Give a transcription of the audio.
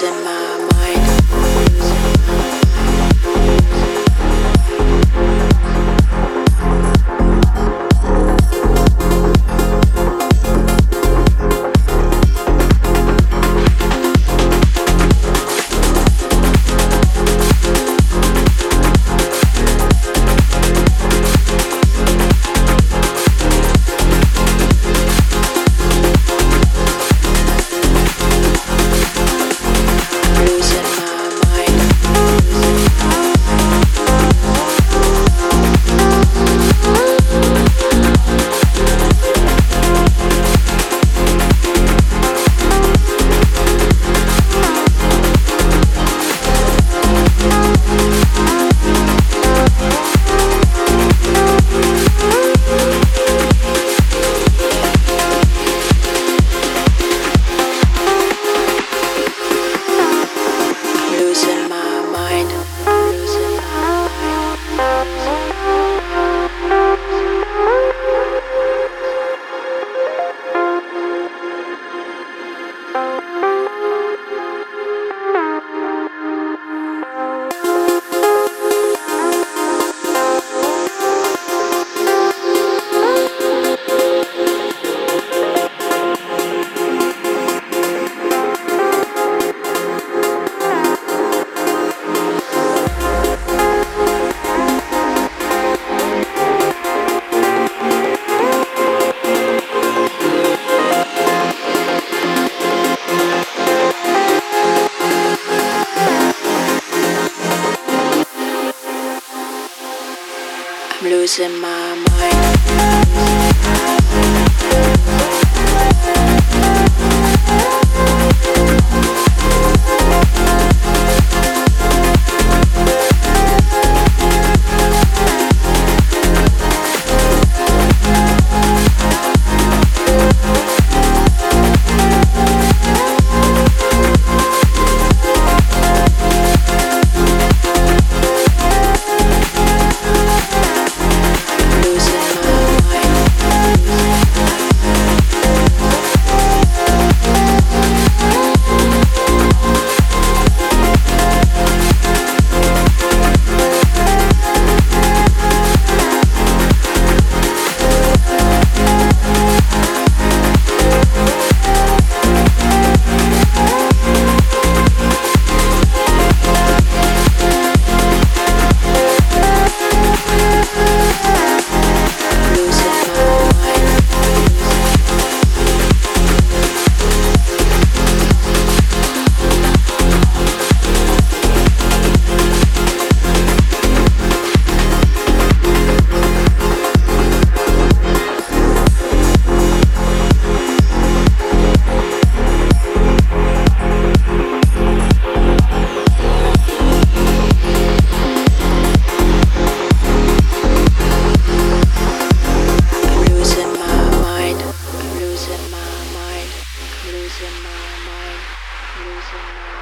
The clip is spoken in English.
losing my I'm losing my mind. I'm